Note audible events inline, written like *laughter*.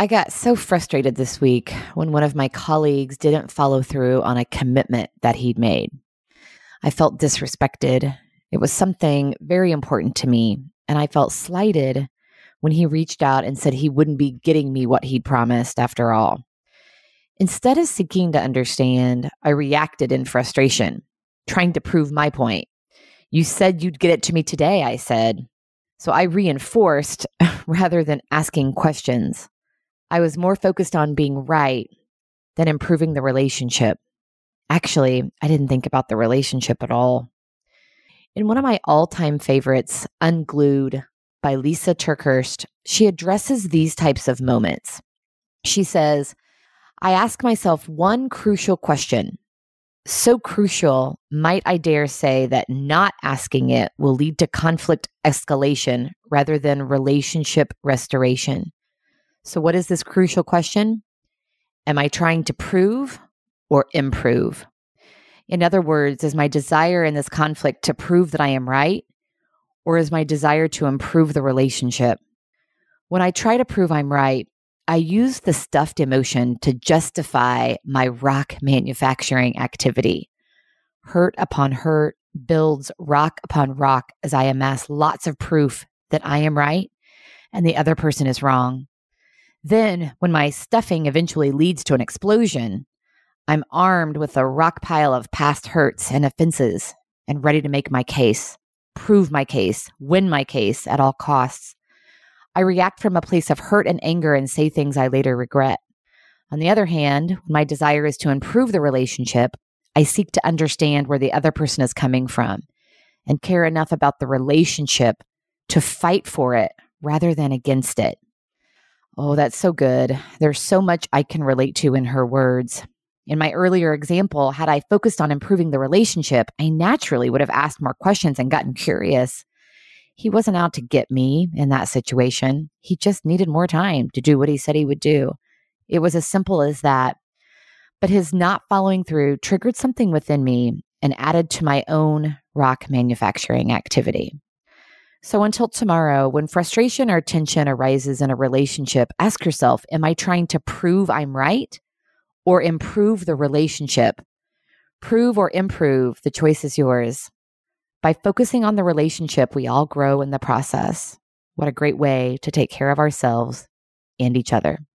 I got so frustrated this week when one of my colleagues didn't follow through on a commitment that he'd made. I felt disrespected. It was something very important to me, and I felt slighted when he reached out and said he wouldn't be getting me what he'd promised after all. Instead of seeking to understand, I reacted in frustration, trying to prove my point. You said you'd get it to me today, I said. So I reinforced *laughs* rather than asking questions. I was more focused on being right than improving the relationship. Actually, I didn't think about the relationship at all. In one of my all time favorites, Unglued by Lysa TerKeurst, she addresses these types of moments. She says, I ask myself one crucial question. So crucial, might I dare say that not asking it will lead to conflict escalation rather than relationship restoration. So, what is this crucial question? Am I trying to prove or improve? In other words, is my desire in this conflict to prove that I am right, or is my desire to improve the relationship? When I try to prove I'm right, I use the stuffed emotion to justify my rock manufacturing activity. Hurt upon hurt builds rock upon rock as I amass lots of proof that I am right and the other person is wrong. Then, when my stuffing eventually leads to an explosion, I'm armed with a rock pile of past hurts and offenses and ready to make my case, prove my case, win my case at all costs. I react from a place of hurt and anger and say things I later regret. On the other hand, when my desire is to improve the relationship, I seek to understand where the other person is coming from and care enough about the relationship to fight for it rather than against it. Oh, that's so good. There's so much I can relate to in her words. In my earlier example, had I focused on improving the relationship, I naturally would have asked more questions and gotten curious. He wasn't out to get me in that situation. He just needed more time to do what he said he would do. It was as simple as that. But his not following through triggered something within me and added to my own rock manufacturing activity. So until tomorrow, when frustration or tension arises in a relationship, ask yourself Am I trying to prove I'm right or improve the relationship? Prove or improve, the choice is yours. By focusing on the relationship, we all grow in the process. What a great way to take care of ourselves and each other.